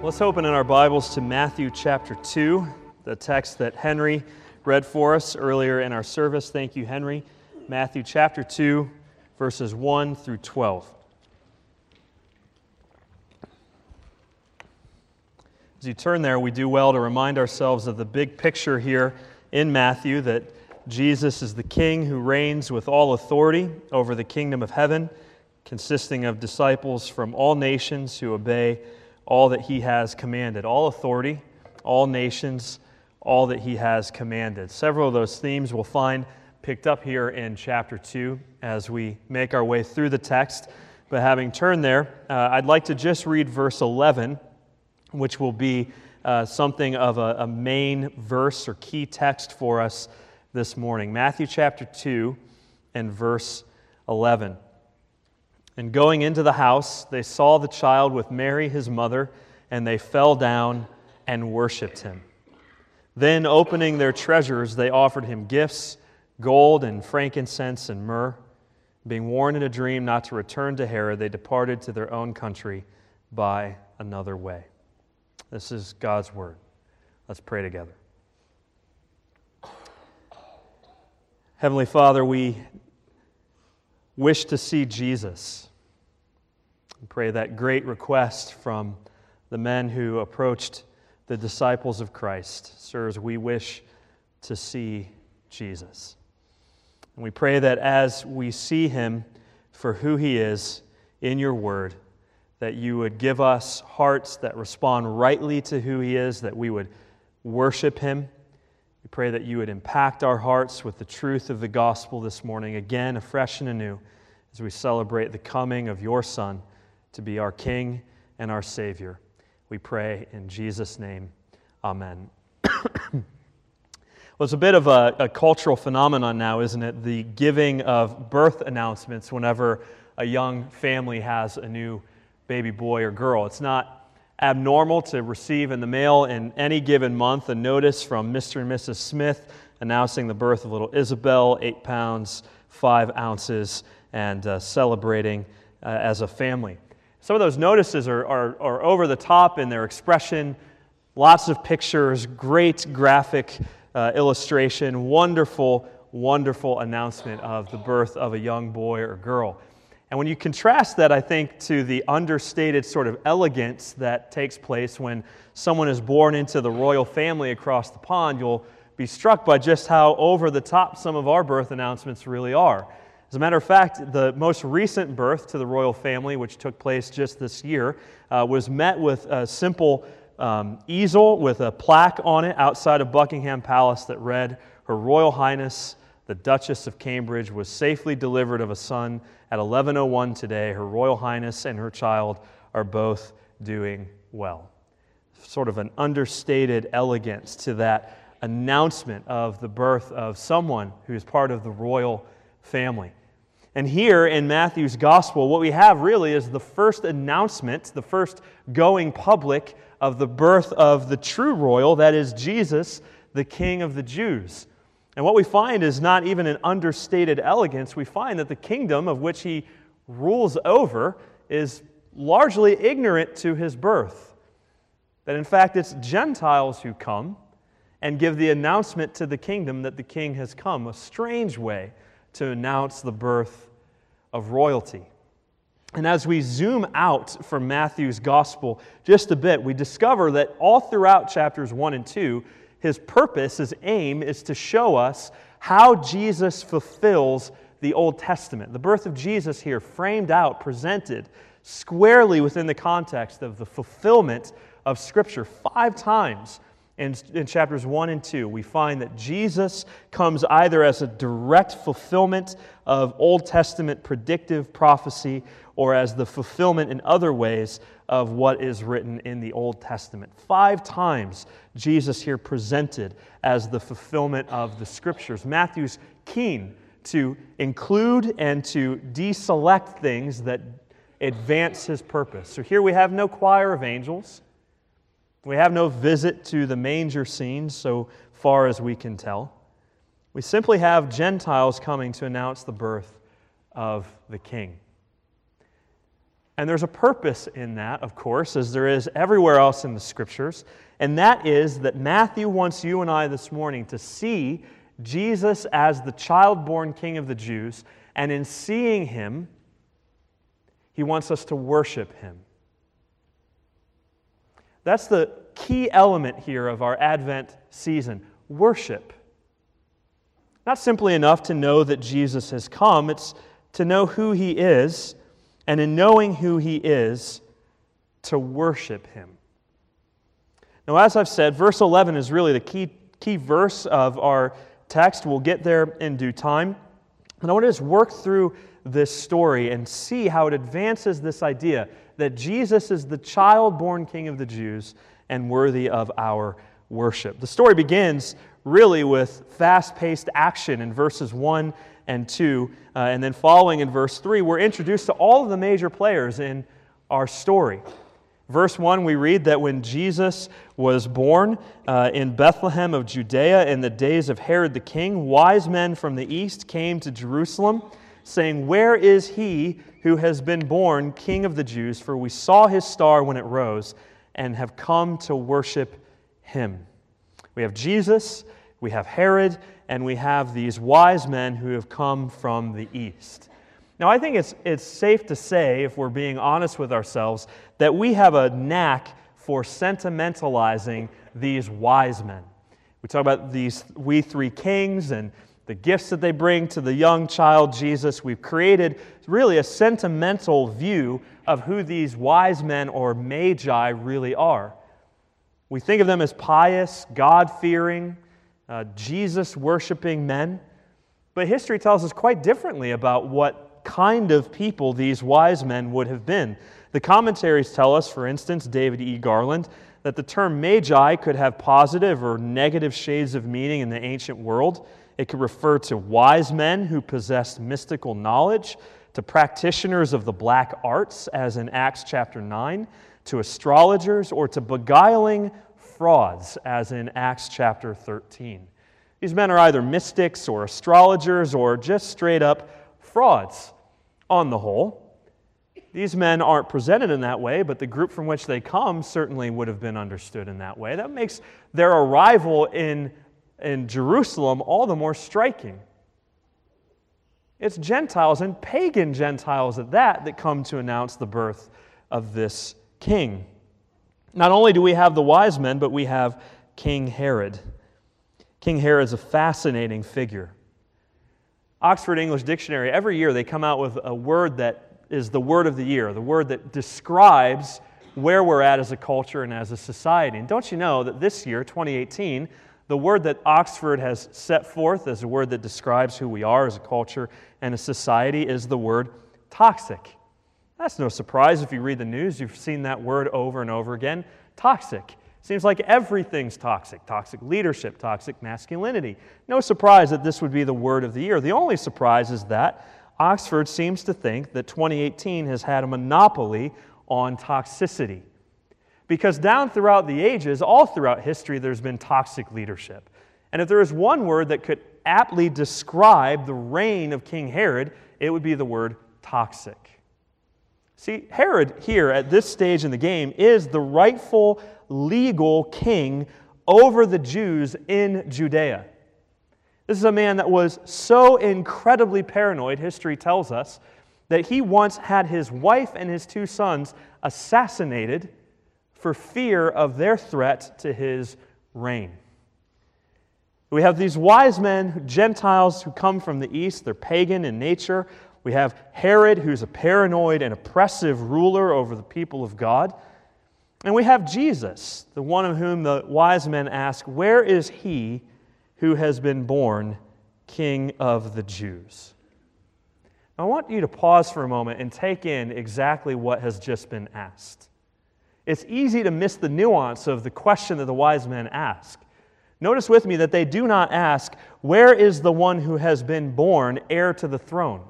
Let's open in our Bibles to Matthew chapter 2, the text that Henry read for us earlier in our service. Thank you, Henry. Matthew chapter 2, verses 1 through 12. As you turn there, we do well to remind ourselves of the big picture here in Matthew that Jesus is the King who reigns with all authority over the kingdom of heaven, consisting of disciples from all nations who obey all that he has commanded, all authority, all nations, all that he has commanded. Several of those themes we'll find picked up here in chapter 2 as we make our way through the text. But having turned there, uh, I'd like to just read verse 11, which will be uh, something of a, a main verse or key text for us this morning. Matthew chapter 2 and verse 11. And going into the house, they saw the child with Mary, his mother, and they fell down and worshiped him. Then, opening their treasures, they offered him gifts gold and frankincense and myrrh. Being warned in a dream not to return to Herod, they departed to their own country by another way. This is God's word. Let's pray together. Heavenly Father, we wish to see Jesus. Pray that great request from the men who approached the disciples of Christ. Sirs, we wish to see Jesus. And we pray that as we see him for who he is in your word, that you would give us hearts that respond rightly to who he is, that we would worship him. We pray that you would impact our hearts with the truth of the gospel this morning, again, afresh and anew, as we celebrate the coming of your Son to be our King and our Savior. We pray in Jesus' name. Amen. well, it's a bit of a, a, cultural phenomenon now, isn't it? The giving of birth announcements whenever a young family has a new baby boy or girl. It's not abnormal to receive in the mail in any given month a notice from Mr. and Mrs. Smith announcing the birth of little Isabel, eight pounds, five ounces, and uh, celebrating uh, as a family. Some of those notices are, are, are over the top in their expression, lots of pictures, great graphic uh, illustration, wonderful, wonderful announcement of the birth of a young boy or girl. And when you contrast that, I think, to the understated sort of elegance that takes place when someone is born into the royal family across the pond, you'll be struck by just how over the top some of our birth announcements really are. As a matter of fact, the most recent birth to the royal family, which took place just this year, uh, was met with a simple um, easel with a plaque on it outside of Buckingham Palace that read, Her Royal Highness, the Duchess of Cambridge, was safely delivered of a son at 11.01 today. Her Royal Highness and her child are both doing well. Sort of an understated elegance to that announcement of the birth of someone who is part of the royal family. And here in Matthew's gospel, what we have really is the first announcement, the first going public of the birth of the true royal, that is Jesus, the King of the Jews. And what we find is not even an understated elegance. We find that the kingdom of which he rules over is largely ignorant to his birth. That in fact it's Gentiles who come and give the announcement to the kingdom that the king has come, a strange way to announce the birth of royalty. And as we zoom out from Matthew's gospel just a bit, we discover that all throughout chapters 1 and 2, his purpose, his aim, is to show us how Jesus fulfills the Old Testament. The birth of Jesus here, framed out, presented squarely within the context of the fulfillment of Scripture. Five times in, in chapters 1 and 2, we find that Jesus comes either as a direct fulfillment of Old Testament predictive prophecy or as the fulfillment in other ways of what is written in the Old Testament. Five times Jesus here presented as the fulfillment of the Scriptures. Matthew's keen to include and to deselect things that advance his purpose. So here we have no choir of angels. We have no visit to the manger scene so far as we can tell. We simply have Gentiles coming to announce the birth of the King. And there's a purpose in that, of course, as there is everywhere else in the scriptures. And that is that Matthew wants you and I this morning to see Jesus as the child born king of the Jews. And in seeing him, he wants us to worship him. That's the key element here of our Advent season worship. Not simply enough to know that Jesus has come, it's to know who he is, and in knowing who he is, to worship him. Now, as I've said, verse 11 is really the key, key verse of our text. We'll get there in due time. And I want to just work through this story and see how it advances this idea that Jesus is the child born king of the Jews and worthy of our worship. The story begins really with fast paced action in verses 1 and 2. Uh, and then following in verse 3, we're introduced to all of the major players in our story. Verse 1, we read that when Jesus was born uh, in Bethlehem of Judea in the days of Herod the king, wise men from the east came to Jerusalem, saying, Where is he who has been born king of the Jews? For we saw his star when it rose and have come to worship him. We have Jesus, we have Herod, and we have these wise men who have come from the east. Now, I think it's, it's safe to say, if we're being honest with ourselves, that we have a knack for sentimentalizing these wise men. We talk about these we three kings and the gifts that they bring to the young child Jesus. We've created really a sentimental view of who these wise men or magi really are. We think of them as pious, God fearing, uh, Jesus worshiping men. But history tells us quite differently about what kind of people these wise men would have been. The commentaries tell us, for instance, David E. Garland, that the term magi could have positive or negative shades of meaning in the ancient world. It could refer to wise men who possessed mystical knowledge, to practitioners of the black arts, as in Acts chapter 9, to astrologers, or to beguiling frauds, as in Acts chapter 13. These men are either mystics or astrologers or just straight up frauds on the whole. These men aren't presented in that way, but the group from which they come certainly would have been understood in that way. That makes their arrival in, in Jerusalem all the more striking. It's Gentiles and pagan Gentiles at that that come to announce the birth of this king. Not only do we have the wise men, but we have King Herod. King Herod is a fascinating figure. Oxford English Dictionary, every year they come out with a word that is the word of the year, the word that describes where we're at as a culture and as a society. And don't you know that this year, 2018, the word that Oxford has set forth as a word that describes who we are as a culture and a society is the word toxic. That's no surprise if you read the news. You've seen that word over and over again toxic. Seems like everything's toxic toxic leadership, toxic masculinity. No surprise that this would be the word of the year. The only surprise is that Oxford seems to think that 2018 has had a monopoly on toxicity. Because down throughout the ages, all throughout history, there's been toxic leadership. And if there is one word that could aptly describe the reign of King Herod, it would be the word toxic. See, Herod here at this stage in the game is the rightful legal king over the Jews in Judea. This is a man that was so incredibly paranoid, history tells us, that he once had his wife and his two sons assassinated for fear of their threat to his reign. We have these wise men, Gentiles who come from the east, they're pagan in nature, we have Herod, who's a paranoid and oppressive ruler over the people of God. And we have Jesus, the one of whom the wise men ask, Where is he who has been born King of the Jews? I want you to pause for a moment and take in exactly what has just been asked. It's easy to miss the nuance of the question that the wise men ask. Notice with me that they do not ask, Where is the one who has been born heir to the throne?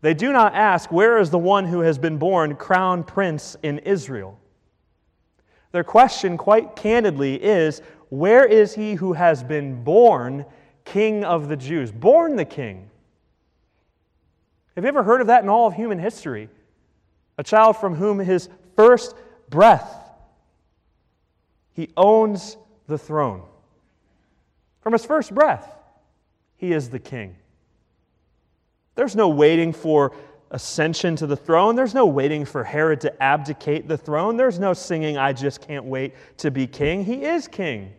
They do not ask, Where is the one who has been born crown prince in Israel? Their question, quite candidly, is, Where is he who has been born king of the Jews? Born the king. Have you ever heard of that in all of human history? A child from whom his first breath, he owns the throne. From his first breath, he is the king. There's no waiting for ascension to the throne. There's no waiting for Herod to abdicate the throne. There's no singing, I just can't wait to be king. He is king.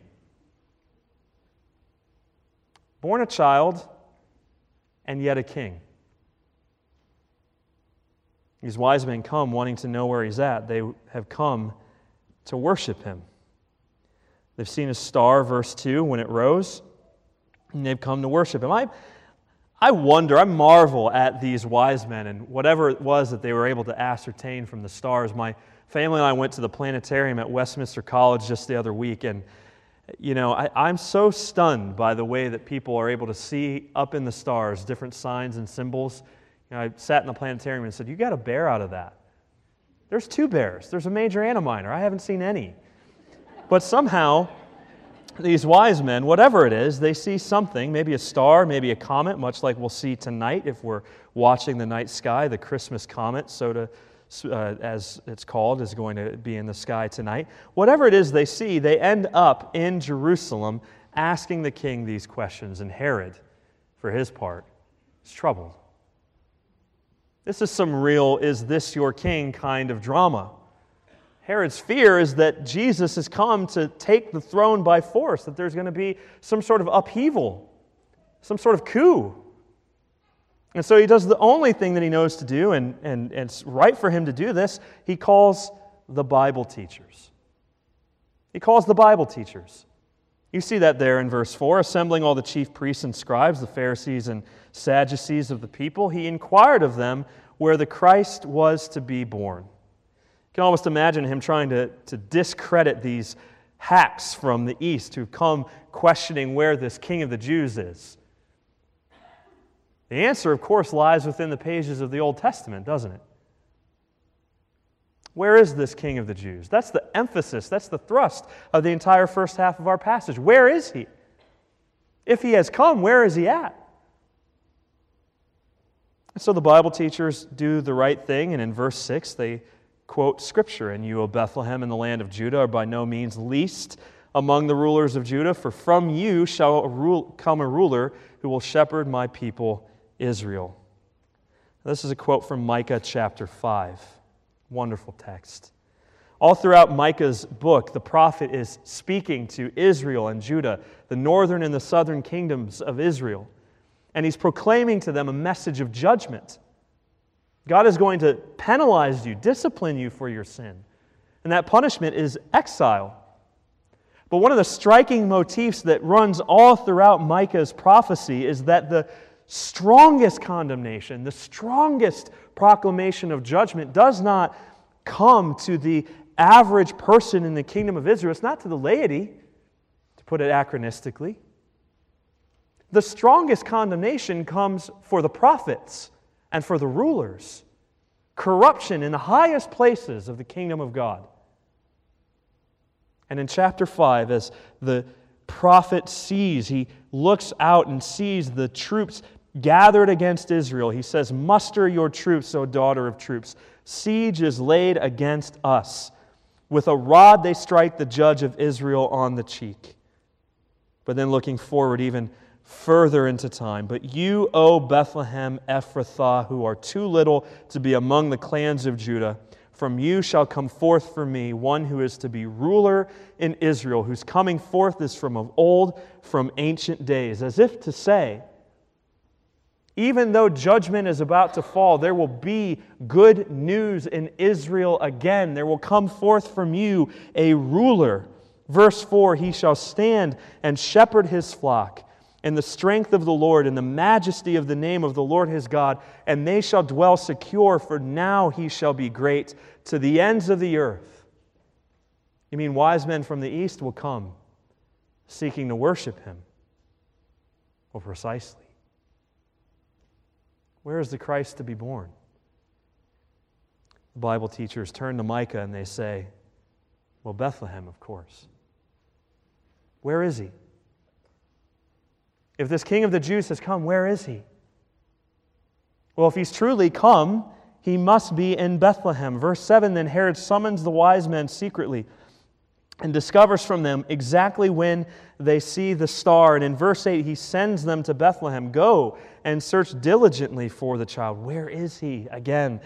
Born a child and yet a king. These wise men come wanting to know where he's at. They have come to worship him. They've seen a star, verse 2, when it rose, and they've come to worship him. I, I wonder, I marvel at these wise men and whatever it was that they were able to ascertain from the stars. My family and I went to the planetarium at Westminster College just the other week, and you know, I, am so stunned by the way that people are able to see up in the stars different signs and symbols. You know, I sat in the planetarium and said, You got a bear out of that. There's two bears. There's a major and a minor. I haven't seen any. But somehow, these wise men, whatever it is, they see something, maybe a star, maybe a comet, much like we'll see tonight if we're watching the night sky, the Christmas comet, so to, uh, as it's called, is going to be in the sky tonight. Whatever it is they see, they end up in Jerusalem asking the king these questions, and Herod, for his part, is troubled. This is some real, is this your king kind of drama. Herod's fear is that Jesus has come to take the throne by force, that there's going to be some sort of upheaval, some sort of coup. And so he does the only thing that he knows to do, and, and, and it's right for him to do this. He calls the Bible teachers. He calls the Bible teachers. You see that there in verse 4 assembling all the chief priests and scribes, the Pharisees and Sadducees of the people, he inquired of them where the Christ was to be born You can almost imagine him trying to, to discredit these hacks from the east who've come questioning where this king of the Jews is. The answer, of course, lies within the pages of the Old Testament, doesn't it? Where is this king of the Jews? That's the emphasis, that's the thrust of the entire first half of our passage. Where is he? If he has come, where is he at? so the Bible teachers do the right thing, and in verse 6, they quote Scripture. And you, O Bethlehem, in the land of Judah, are by no means least among the rulers of Judah, for from you shall come a ruler who will shepherd my people Israel. This is a quote from Micah chapter 5. Wonderful text. All throughout Micah's book, the prophet is speaking to Israel and Judah, the northern and the southern kingdoms of Israel, and he's proclaiming to them a message of judgment. God is going to penalize you, discipline you for your sin. And that punishment is exile. But one of the striking motifs that runs all throughout Micah's prophecy is that the strongest condemnation, the strongest proclamation of judgment does not come to the average person in the kingdom of Israel. It's not to the laity, to put it acronistically. The strongest condemnation comes for the prophets and for the rulers. Corruption in the highest places of the kingdom of God. And in chapter 5, as the prophet sees, he looks out and sees the troops gathered against Israel. He says, Muster your troops, O daughter of troops. Siege is laid against us. With a rod they strike the judge of Israel on the cheek. But then looking forward, even further into time. But you, O Bethlehem Ephrathah, who are too little to be among the clans of Judah, from you shall come forth for me one who is to be ruler in Israel, whose coming forth is from of old, from ancient days. As if to say, even though judgment is about to fall, there will be good news in Israel again. There will come forth from you a ruler. Verse 4 He shall stand and shepherd his flock in the strength of the Lord, in the majesty of the name of the Lord his God, and they shall dwell secure, for now he shall be great to the ends of the earth. You mean wise men from the east will come seeking to worship him? Well, precisely. Where is the Christ to be born? The Bible teachers turn to Micah and they say, Well, Bethlehem, of course. Where is he? If this king of the Jews has come, where is he? Well, if he's truly come, he must be in Bethlehem. Verse 7 Then Herod summons the wise men secretly and discovers from them exactly when they see the star. And in verse 8, he sends them to Bethlehem Go and search diligently for the child. Where is he? Again.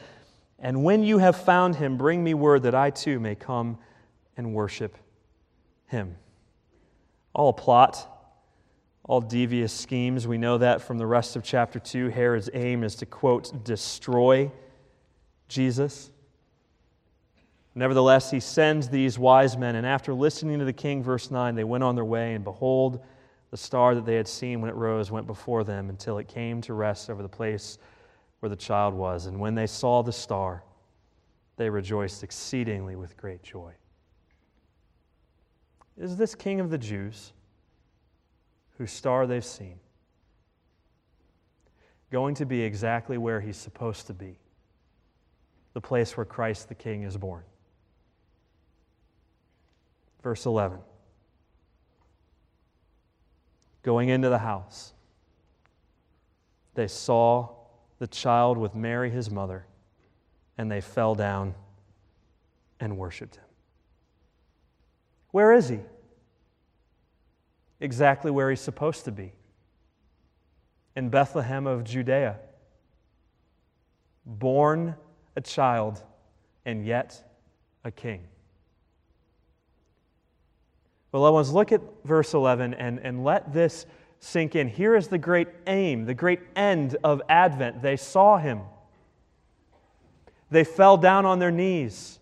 And when you have found him, bring me word that I too may come and worship him. All plot, all devious schemes. We know that from the rest of chapter 2. Herod's aim is to, quote, destroy Jesus. Nevertheless, he sends these wise men, and after listening to the king, verse 9, they went on their way, and behold, the star that they had seen when it rose went before them until it came to rest over the place where the child was. And when they saw the star, they rejoiced exceedingly with great joy. Is this king of the Jews, whose star they've seen, going to be exactly where he's supposed to be? The place where Christ the King is born. Verse 11. Going into the house, they saw the child with Mary, his mother, and they fell down and worshiped him. Where is he? Exactly where he's supposed to be in Bethlehem of Judea. Born a child and yet a king. Well, loved ones, look at verse 11 and, and let this sink in. Here is the great aim, the great end of Advent. They saw him, they fell down on their knees,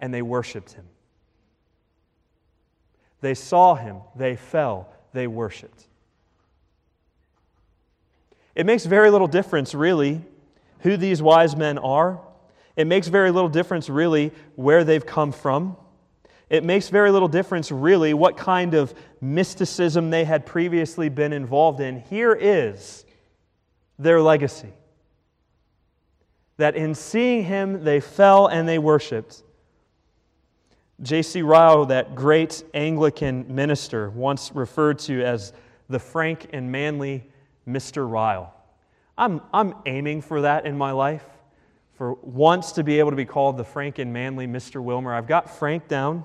and they worshiped him. They saw him, they fell, they worshiped. It makes very little difference, really, who these wise men are. It makes very little difference, really, where they've come from. It makes very little difference, really, what kind of mysticism they had previously been involved in. Here is their legacy that in seeing him, they fell and they worshiped. J.C. Ryle, that great Anglican minister, once referred to as the frank and manly Mr. Ryle. I'm, I'm aiming for that in my life, for once to be able to be called the frank and manly Mr. Wilmer. I've got Frank down.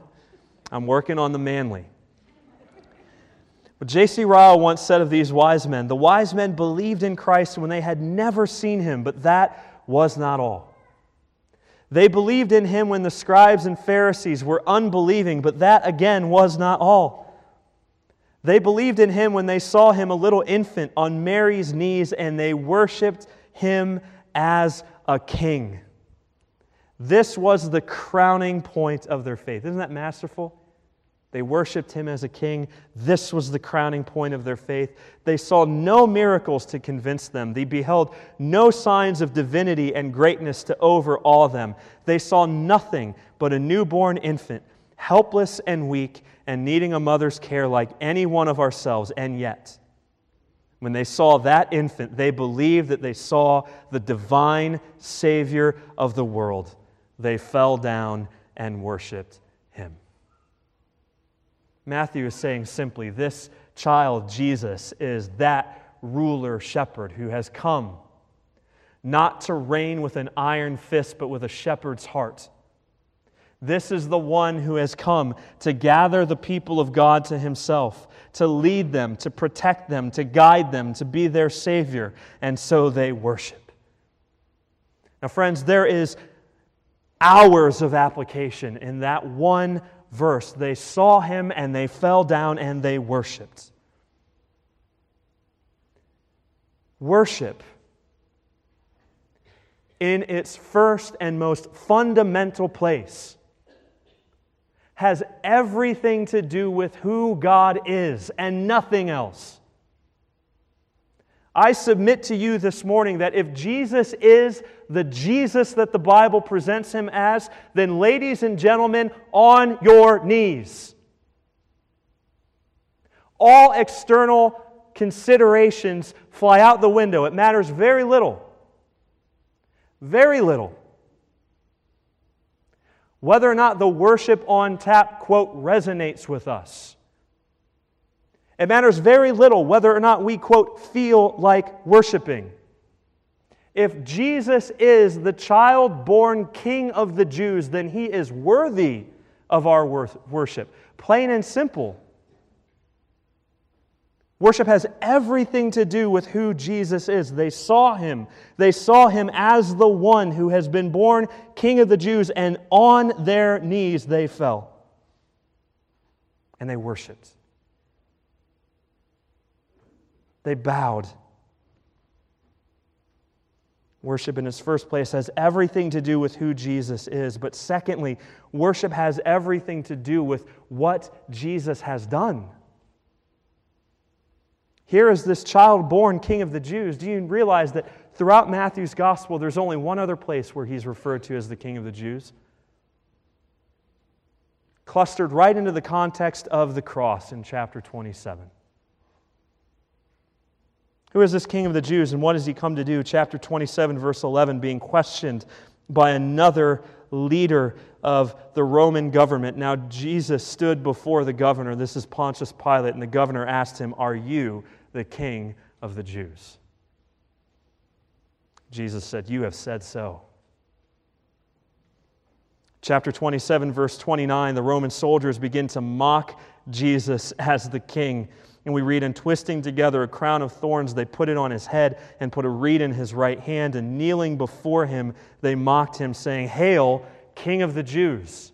I'm working on the manly. But J.C. Ryle once said of these wise men the wise men believed in Christ when they had never seen him, but that was not all. They believed in him when the scribes and Pharisees were unbelieving, but that again was not all. They believed in him when they saw him a little infant on Mary's knees and they worshiped him as a king. This was the crowning point of their faith. Isn't that masterful? They worshiped him as a king. This was the crowning point of their faith. They saw no miracles to convince them. They beheld no signs of divinity and greatness to overawe them. They saw nothing but a newborn infant, helpless and weak, and needing a mother's care like any one of ourselves. And yet, when they saw that infant, they believed that they saw the divine Savior of the world. They fell down and worshiped him. Matthew is saying simply this child, Jesus, is that ruler shepherd who has come not to reign with an iron fist, but with a shepherd's heart. This is the one who has come to gather the people of God to himself, to lead them, to protect them, to guide them, to be their Savior, and so they worship. Now, friends, there is hours of application in that one verse. They saw him and they fell down and they worshiped. Worship, in its first and most fundamental place, has everything to do with who God is and nothing else. I submit to you this morning that if Jesus is the Jesus that the Bible presents him as, then, ladies and gentlemen, on your knees. All external considerations fly out the window. It matters very little. Very little. Whether or not the worship on tap, quote, resonates with us. It matters very little whether or not we, quote, feel like worshiping. If Jesus is the child born King of the Jews, then he is worthy of our worship. Plain and simple. Worship has everything to do with who Jesus is. They saw him. They saw him as the one who has been born King of the Jews, and on their knees they fell. And they worshiped. They bowed. Worship, in its first place, has everything to do with who Jesus is. But secondly, worship has everything to do with what Jesus has done. Here is this child born king of the Jews. Do you realize that throughout Matthew's gospel, there's only one other place where he's referred to as the king of the Jews? Clustered right into the context of the cross in chapter 27. Who is this king of the Jews and what has he come to do? Chapter 27, verse 11, being questioned by another leader of the Roman government. Now, Jesus stood before the governor. This is Pontius Pilate, and the governor asked him, Are you the king of the Jews? Jesus said, You have said so. Chapter 27, verse 29, the Roman soldiers begin to mock Jesus as the king. And we read, and twisting together a crown of thorns, they put it on his head and put a reed in his right hand. And kneeling before him, they mocked him, saying, Hail, King of the Jews.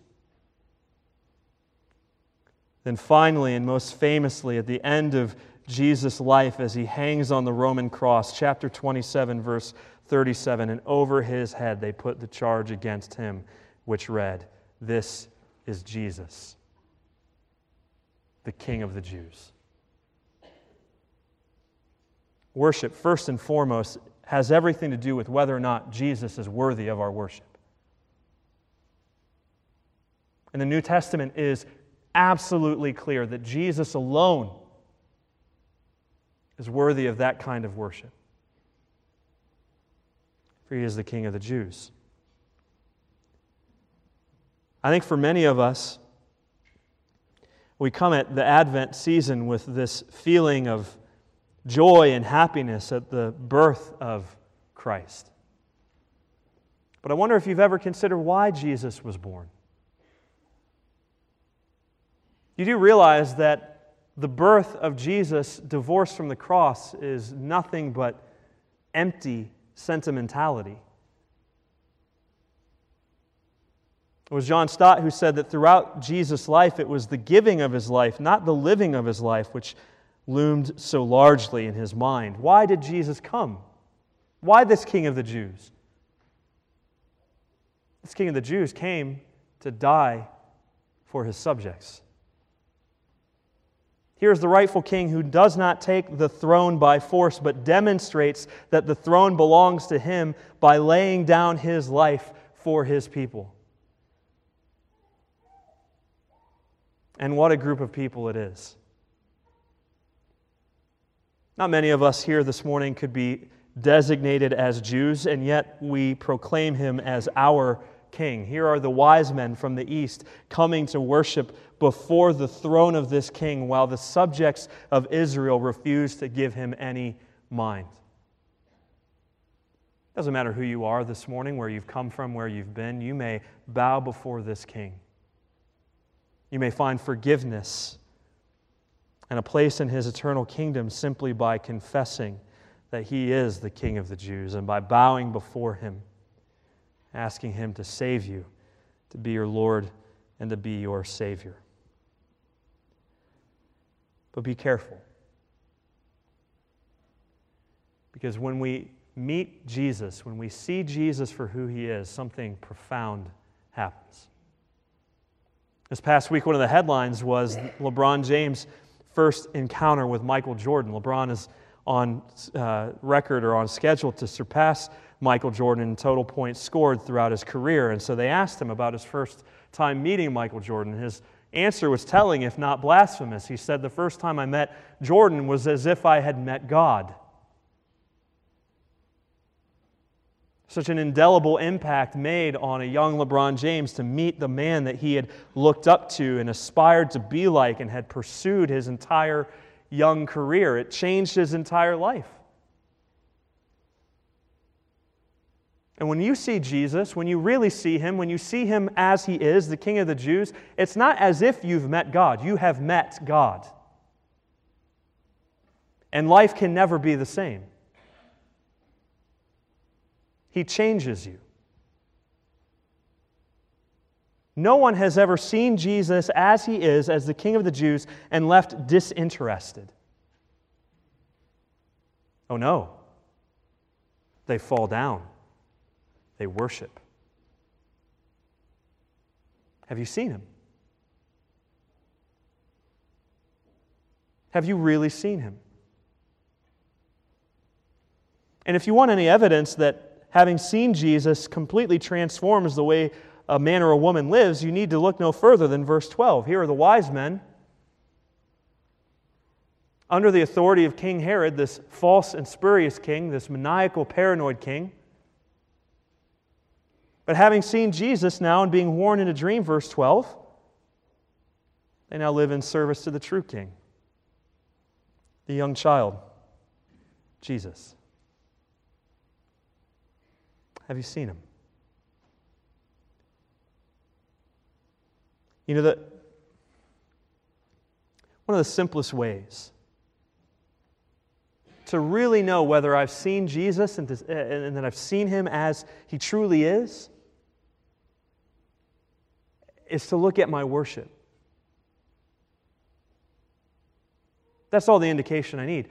Then finally, and most famously, at the end of Jesus' life as he hangs on the Roman cross, chapter 27, verse 37, and over his head they put the charge against him, which read, This is Jesus, the King of the Jews. Worship, first and foremost, has everything to do with whether or not Jesus is worthy of our worship. And the New Testament is absolutely clear that Jesus alone is worthy of that kind of worship. For he is the King of the Jews. I think for many of us, we come at the Advent season with this feeling of joy and happiness at the birth of Christ. But I wonder if you've ever considered why Jesus was born. You do realize that the birth of Jesus, divorced from the cross, is nothing but empty sentimentality. It was John Stott who said that throughout Jesus' life, it was the giving of his life, not the living of his life, which loomed so largely in his mind. Why did Jesus come? Why this King of the Jews? This King of the Jews came to die for his subjects. Here's the rightful king who does not take the throne by force, but demonstrates that the throne belongs to him by laying down his life for his people. And what a group of people it is. Not many of us here this morning could be designated as Jews, and yet we proclaim him as our king. Here are the wise men from the east coming to worship before the throne of this king, while the subjects of Israel refuse to give him any mind. Doesn't matter who you are this morning, where you've come from, where you've been, you may bow before this king. You may find forgiveness and a place in his eternal kingdom simply by confessing that he is the King of the Jews and by bowing before him, asking him to save you, to be your Lord, and to be your Savior. But be careful. Because when we meet Jesus, when we see Jesus for who he is, something profound happens. This past week, one of the headlines was LeBron James first encounter with Michael Jordan. LeBron is on uh, record or on schedule to surpass Michael Jordan in total points scored throughout his career. And so they asked him about his first time meeting Michael Jordan. His answer was telling, if not blasphemous. He said, The first time I met Jordan was as if I had met God. Such an indelible impact made on a young LeBron James to meet the man that he had looked up to and aspired to be like and had pursued his entire young career. It changed his entire life. And when you see Jesus, when you really see him, when you see him as he is, the King of the Jews, it's not as if you've met God. You have met God. And life can never be the same. He changes you. No one has ever seen Jesus as he is, as the King of the Jews, and left disinterested. Oh no. They fall down, they worship. Have you seen him? Have you really seen him? And if you want any evidence that having seen Jesus completely transforms the way a man or a woman lives, you need to look no further than verse 12. Here are the wise men. Under the authority of King Herod, this false and spurious king, this maniacal, paranoid king. But having seen Jesus now and being warned in a dream, verse 12, they now live in service to the true king, the young child, Jesus. Have you seen him? You know that one of the simplest ways to really know whether I've seen Jesus and, to, eh, and that I've seen him as he truly is is to look at my worship. That's all the indication I need.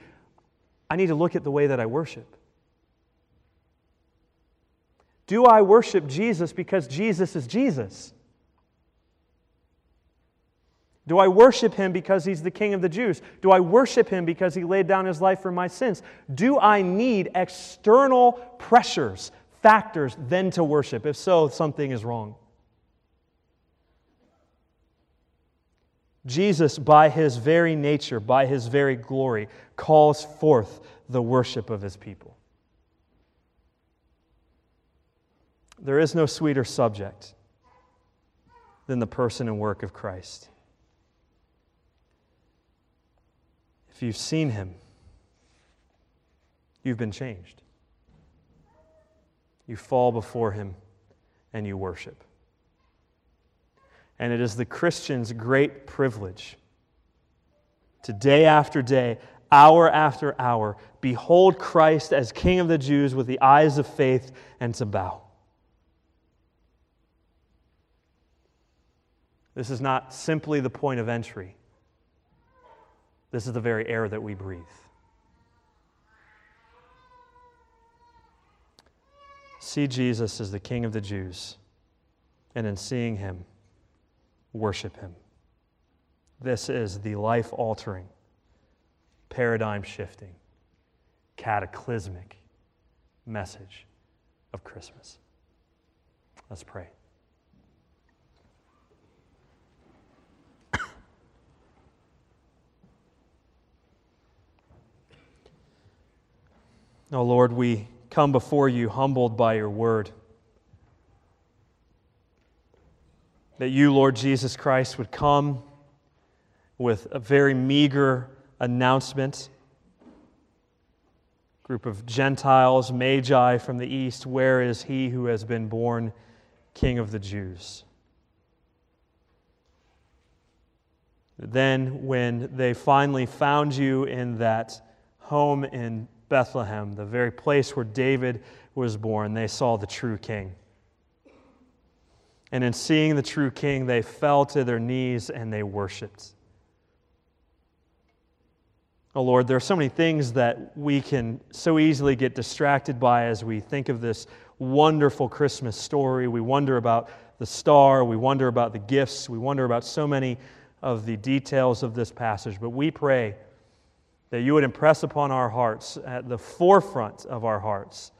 I need to look at the way that I worship. Do I worship Jesus because Jesus is Jesus? Do I worship him because he's the king of the Jews? Do I worship him because he laid down his life for my sins? Do I need external pressures, factors, then to worship? If so, something is wrong. Jesus, by his very nature, by his very glory, calls forth the worship of his people. There is no sweeter subject than the person and work of Christ. If you've seen him, you've been changed. You fall before him and you worship. And it is the Christian's great privilege to day after day, hour after hour, behold Christ as King of the Jews with the eyes of faith and to bow. This is not simply the point of entry, this is the very air that we breathe. See Jesus as the King of the Jews, and in seeing him, worship him. This is the life altering, paradigm shifting, cataclysmic message of Christmas. Let's pray. Oh Lord, we come before you humbled by your word. That you, Lord Jesus Christ, would come with a very meager announcement. Group of Gentiles, Magi from the east, where is he who has been born King of the Jews? Then, when they finally found you in that home in Bethlehem, the very place where David was born, they saw the true king. And in seeing the true king, they fell to their knees and they worshiped. Oh Lord, there are so many things that we can so easily get distracted by as we think of this wonderful Christmas story. We wonder about the star, we wonder about the gifts, we wonder about so many of the details of this passage. But we pray that you would impress upon our hearts, at the forefront of our hearts,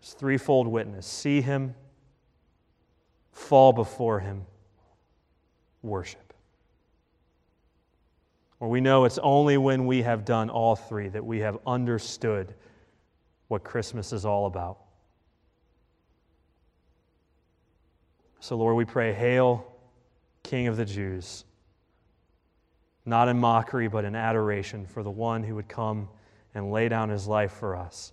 this threefold witness see him, fall before him, worship. Or we know it's only when we have done all three that we have understood what Christmas is all about. So, Lord, we pray, Hail, King of the Jews not in mockery, but in adoration for the one who would come and lay down his life for us.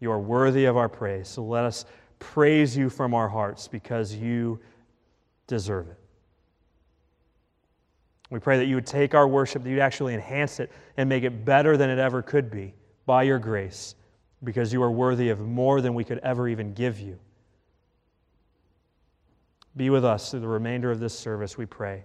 You are worthy of our praise. So let us praise you from our hearts because you deserve it. We pray that you would take our worship, that you'd actually enhance it and make it better than it ever could be by your grace, because you are worthy of more than we could ever even give you. Be with us through the remainder of this service, we pray.